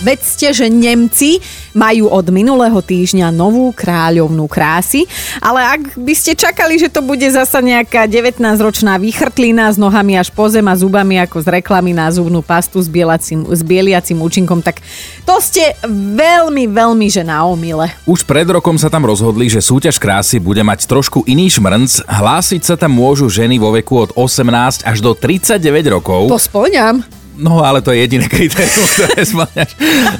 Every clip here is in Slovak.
Vedzte, že Nemci majú od minulého týždňa novú kráľovnú krásy, ale ak by ste čakali, že to bude zasa nejaká 19-ročná výchrtlina s nohami až po zem a zubami ako z reklamy na zubnú pastu s, bielacím, s bieliacim účinkom, tak to ste veľmi, veľmi že na omyle. Už pred rokom sa tam rozhodli, že súťaž krásy bude mať trošku iný šmrnc. Hlásiť sa tam môžu ženy vo veku od 18 až do 39 rokov. To splňam. No, ale to je jediné kritérium, ktoré splňaš.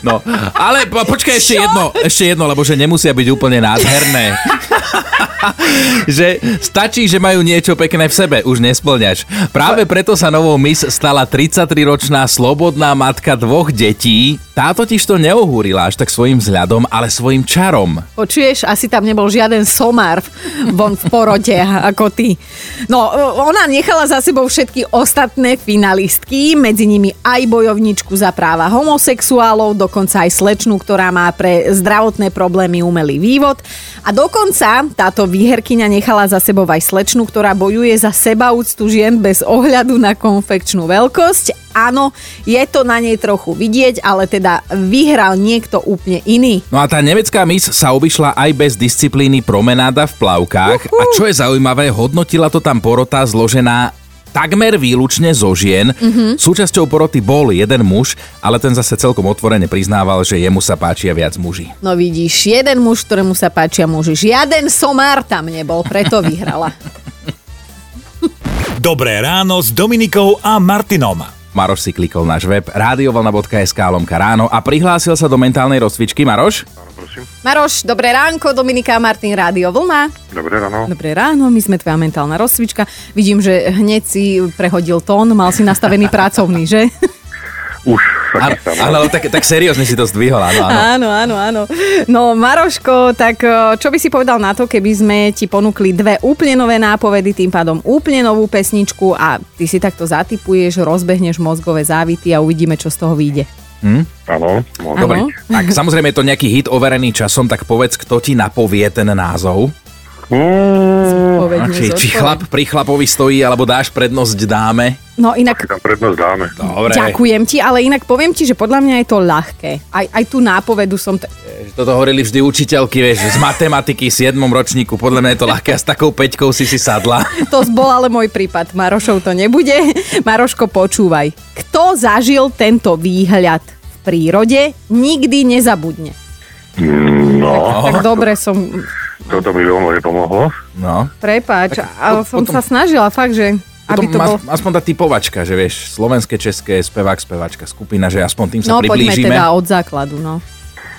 No, ale po, počkaj ešte Čo? jedno, ešte jedno, lebo že nemusia byť úplne nádherné. že stačí, že majú niečo pekné v sebe, už nesplňaš. Práve preto sa novou Miss stala 33-ročná slobodná matka dvoch detí. Tá totiž to neohúrila až tak svojim vzhľadom, ale svojim čarom. Počuješ, asi tam nebol žiaden somár von v porode ako ty. No, ona nechala za sebou všetky ostatné finalistky, medzi nimi aj bojovničku za práva homosexuálov, dokonca aj slečnú, ktorá má pre zdravotné problémy umelý vývod. A dokonca táto výherkyňa nechala za sebou aj slečnú, ktorá bojuje za sebaúctu žien bez ohľadu na konfekčnú veľkosť. Áno, je to na nej trochu vidieť, ale teda vyhral niekto úplne iný. No a tá nemecká Miss sa obišla aj bez disciplíny promenáda v plavkách. A čo je zaujímavé, hodnotila to tam porota zložená takmer výlučne zo žien. Mm-hmm. Súčasťou poroty bol jeden muž, ale ten zase celkom otvorene priznával, že jemu sa páčia viac muži. No vidíš, jeden muž, ktorému sa páčia muži. Žiaden somár tam nebol, preto vyhrala. Dobré ráno s Dominikou a Martinom. Maroš si klikol náš web radiovolna.sk lomka ráno a prihlásil sa do mentálnej rozcvičky. Maroš? Prosím. Maroš, dobré ránko, Dominika Martin, Rádio Vlna. Dobré ráno. Dobré ráno, my sme tvoja mentálna rozcvička. Vidím, že hneď si prehodil tón, mal si nastavený pracovný, že? Už sa Áno, chystám. áno, ale tak, tak seriózne si to zdvihol, áno, áno. Áno, áno, áno. No Maroško, tak e, čo by si povedal na to, keby sme ti ponúkli dve úplne nové nápovedy, tým pádom úplne novú pesničku a ty si takto zatypuješ, rozbehneš mozgové závity a uvidíme, čo z toho vyjde. Áno, môžem. Dobre, Áno. tak samozrejme je to nejaký hit overený časom, tak povedz, kto ti napovie ten názov. Mm, či, či chlap pri chlapovi stojí, alebo dáš prednosť dáme. No inak tam prednosť dáme. Dobre. Ďakujem ti, ale inak poviem ti, že podľa mňa je to ľahké. Aj, aj tú nápovedu som... T- Že Toto hovorili vždy učiteľky, vieš, z matematiky v 7. ročníku. Podľa mňa je to ľahké a s takou peťkou si si sadla. to bol ale môj prípad. Marošov to nebude. Maroško, počúvaj. Kto zažil tento výhľad v prírode, nikdy nezabudne. No, Tak dobre som... toto mi veľmi pomohlo. No. Prepáč, Tak ale som potom- sa snažila fakt, že... Aby to bol... as- aspoň tá typovačka, že vieš, slovenské, české, spevák, spevačka, skupina, že aspoň tým sa No poďme priblížime. teda od základu, no.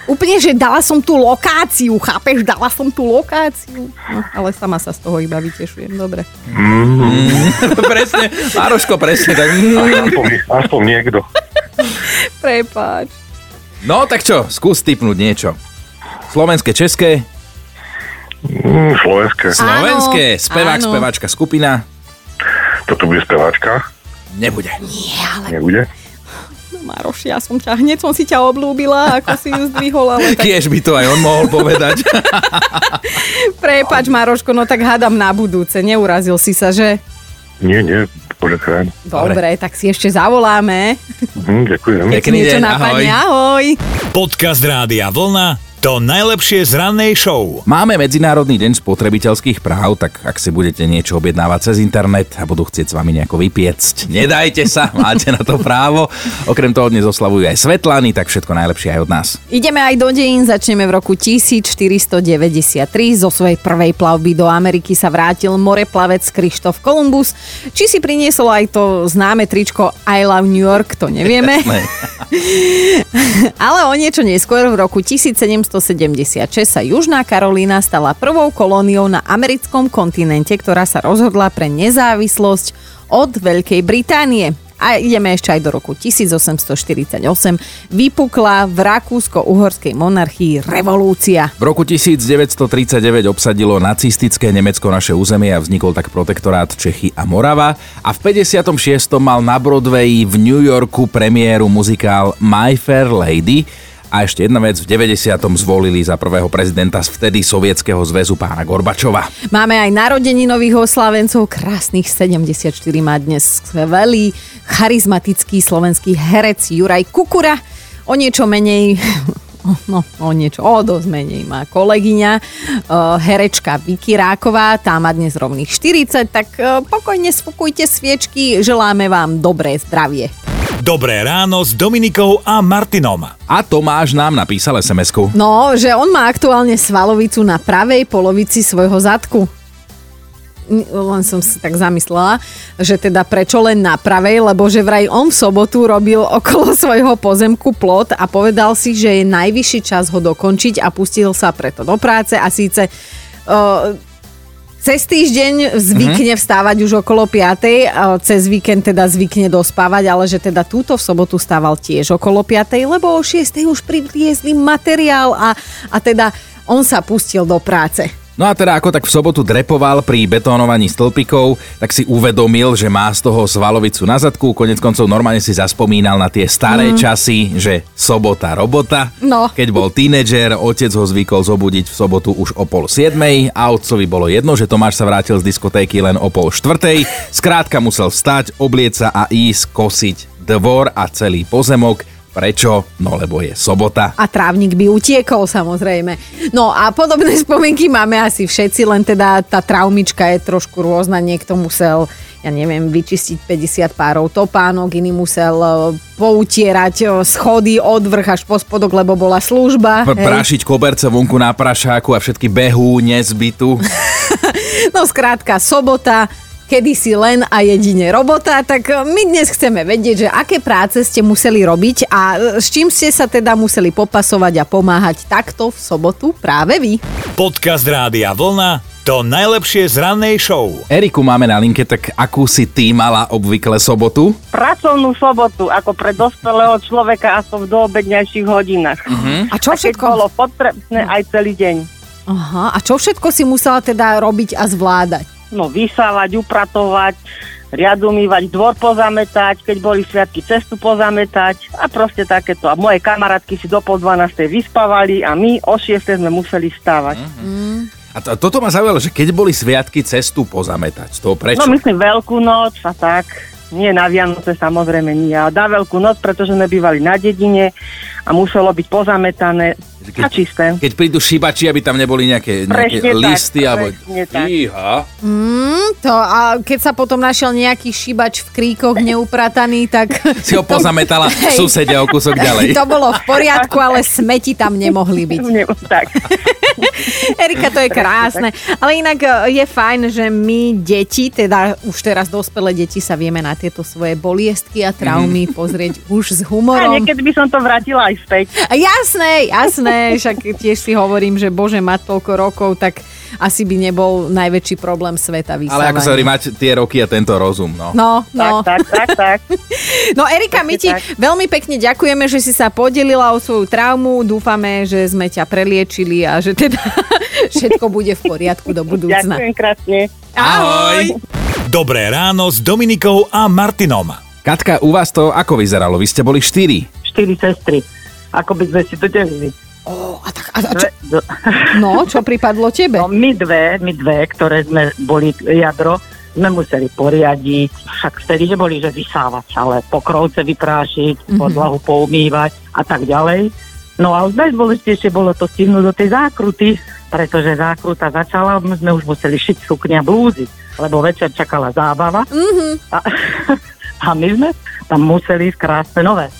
Úplne, že dala som tú lokáciu, chápeš? Dala som tú lokáciu. No, ale sama sa z toho iba vytešujem, dobre. presne, Mároško, presne tak. Aspoň, aspoň niekto. Prepáč. No tak čo, skús typnúť niečo. Slovenské, české, Mm, slovenské. slovenské, Áno, spevák, áno. speváčka, skupina. Toto bude speváčka. Nebude. Nebude? No Maroš, ja som ťa, hneď som si ťa oblúbila, ako si ju zdvihol, ale tak Tiež by to aj on mohol povedať. prepáč Maroško, no tak hádam na budúce, neurazil si sa, že? Nie, nie, počakaj. Dobre, tak si ešte zavoláme. Hm, ďakujem. Pekný deň, napadne, ahoj. ahoj. Podcast Rádia Vlna. To najlepšie z rannej show. Máme Medzinárodný deň spotrebiteľských práv, tak ak si budete niečo objednávať cez internet a budú chcieť s vami nejako vypiecť, nedajte sa, máte na to právo. Okrem toho dnes oslavujú aj Svetlany, tak všetko najlepšie aj od nás. Ideme aj do dejín, začneme v roku 1493. Zo svojej prvej plavby do Ameriky sa vrátil moreplavec Krištof Kolumbus. Či si priniesol aj to známe tričko I love New York, to nevieme. Ne. Ale o niečo neskôr v roku 1776 sa Južná Karolína stala prvou kolóniou na americkom kontinente, ktorá sa rozhodla pre nezávislosť od Veľkej Británie. A ideme ešte aj do roku 1848. Vypukla v Rakúsko-Uhorskej monarchii revolúcia. V roku 1939 obsadilo nacistické Nemecko naše územie a vznikol tak protektorát Čechy a Morava. A v 56. mal na Broadway v New Yorku premiéru muzikál My Fair Lady. A ešte jedna vec, v 90. zvolili za prvého prezidenta z vtedy Sovietskeho zväzu pána Gorbačova. Máme aj narodení nových oslávencov, krásnych 74 má dnes skvelý charizmatický slovenský herec Juraj Kukura. O niečo menej no, o niečo, o dosť menej má kolegyňa, uh, herečka Vicky Ráková, tá má dnes rovných 40, tak uh, pokojne sfúkujte sviečky, želáme vám dobré zdravie. Dobré ráno s Dominikou a Martinom. A Tomáš nám napísal SMS-ku. No, že on má aktuálne svalovicu na pravej polovici svojho zadku len som si tak zamyslela, že teda prečo len na pravej, lebo že vraj on v sobotu robil okolo svojho pozemku plot a povedal si, že je najvyšší čas ho dokončiť a pustil sa preto do práce a síce uh, cez týždeň zvykne mm-hmm. vstávať už okolo 5. Cez víkend teda zvykne dospávať, ale že teda túto v sobotu stával tiež okolo 5. Lebo o 6. už priviezli materiál a, a teda on sa pustil do práce. No a teda ako tak v sobotu drepoval pri betónovaní stĺpikov, tak si uvedomil, že má z toho svalovicu na zadku. Konec koncov normálne si zaspomínal na tie staré mm. časy, že sobota robota. No. Keď bol tínedžer, otec ho zvykol zobudiť v sobotu už o pol siedmej a otcovi bolo jedno, že Tomáš sa vrátil z diskotéky len o pol štvrtej. Skrátka musel vstať, oblieť sa a ísť kosiť dvor a celý pozemok Prečo? No lebo je sobota. A trávnik by utiekol samozrejme. No a podobné spomienky máme asi všetci, len teda tá traumička je trošku rôzna. Niekto musel ja neviem, vyčistiť 50 párov topánok, iný musel e, poutierať e, schody od vrch až po spodok, lebo bola služba. P- prašiť koberce vonku na prašáku a všetky behú, nezbytu. no skrátka, sobota, kedysi len a jedine robota, tak e, my dnes chceme vedieť, že aké práce ste museli robiť a e, s čím ste sa teda museli popasovať a pomáhať takto v sobotu práve vy. Podcast Rádia Vlna to najlepšie z rannej show. Eriku máme na linke, tak akú si ty mala obvykle sobotu? Pracovnú sobotu, ako pre dospelého človeka aspoň v doobednejších hodinách. Uh-huh. A čo A všetko? bolo potrebné aj celý deň. Aha, a čo všetko si musela teda robiť a zvládať? No vysávať, upratovať, riad umývať, dvor pozametať, keď boli sviatky, cestu pozametať a proste takéto. A moje kamarátky si do pol 12. vyspávali a my o 6. sme museli vstávať. A to, toto ma zaujalo, že keď boli sviatky cestu pozametať. To prečo? No myslím Veľkú noc a tak. Nie na Vianoce samozrejme nie, ale na Veľkú noc, pretože sme bývali na dedine a muselo byť pozametané a čisté. Keď prídu šibači, aby tam neboli nejaké, nejaké Presne tak, listy alebo... tak. Iha. Mm, to, a keď sa potom našiel nejaký šibač v kríkoch neuprataný, tak... Si ho pozametala susedia o kúsok ďalej. To bolo v poriadku, ale smeti tam nemohli byť. Nie, tak. Erika, to je krásne. Ale inak e, je fajn, že my deti, teda už teraz dospelé deti sa vieme na tieto svoje boliestky a traumy pozrieť už s A humorom. niekedy by som to vrátila aj späť. A Jasné, jasné, však tiež si hovorím, že bože, mať toľko rokov, tak asi by nebol najväčší problém sveta vysávania. Ale ako sa hovorí, mať tie roky a tento rozum, no. No, no. Tak, tak, tak, tak. No Erika, my ti tak. veľmi pekne ďakujeme, že si sa podelila o svoju traumu. Dúfame, že sme ťa preliečili a že teda všetko bude v poriadku do budúcna. Ďakujem krásne. Ahoj! Dobré ráno s Dominikou a Martinom. Katka, u vás to ako vyzeralo? Vy ste boli štyri. Štyri sestry. Ako by sme si to delili. A tak, a, a čo, Dve- no, čo pripadlo tebe? No my dve, my dve, ktoré sme boli jadro, sme museli poriadiť, však vtedy neboli, že vysávať, ale pokrovce vyprášiť, podlahu poumývať a tak ďalej. No a už najdôležitejšie bolo to stihnúť do tej zákruty, pretože zákruta začala, my sme už museli šiť sukňa blúzy, lebo večer čakala zábava a, a my sme tam museli ísť krásne nové.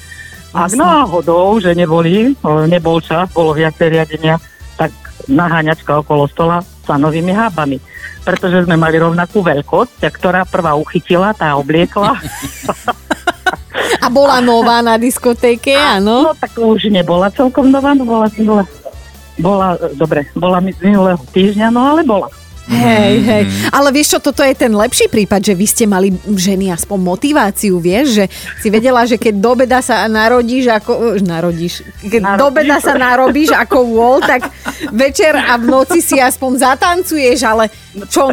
Ak náhodou, že neboli, nebol čas, bolo viacej riadenia, tak naháňačka okolo stola sa novými hábami. Pretože sme mali rovnakú veľkosť, a ktorá prvá uchytila, tá obliekla. A bola nová na diskotéke, áno? No tak už nebola celkom nová, no bola, bola, bola, dobre, bola z minulého týždňa, no ale bola. Hej, hej. Ale vieš čo, toto je ten lepší prípad, že vy ste mali ženy aspoň motiváciu, vieš, že si vedela, že keď do obeda sa narodíš ako... už Narodíš. Keď Narodíš. do obeda sa narobíš ako wall, tak večer a v noci si aspoň zatancuješ, ale čo...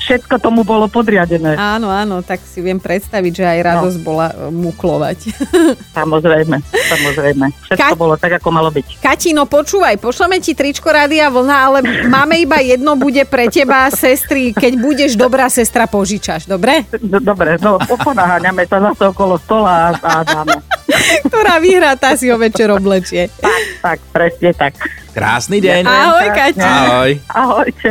všetko tomu bolo podriadené. Áno, áno, tak si viem predstaviť, že aj radosť no. bola e, muklovať. Samozrejme, samozrejme. Všetko Ka- bolo tak, ako malo byť. Katino, počúvaj, pošleme ti tričko Rádia Vlna, ale máme iba jedno, bude pre teba, sestry. Keď budeš dobrá sestra, požičaš, dobre? No, Dobre, no ponaháňame sa zase okolo stola a, a dáme. Ktorá vyhrá, tá si ho večer oblečie. Tak, tak, presne tak. Krásny deň. Ahoj, Kati. Ahoj. Ahojte.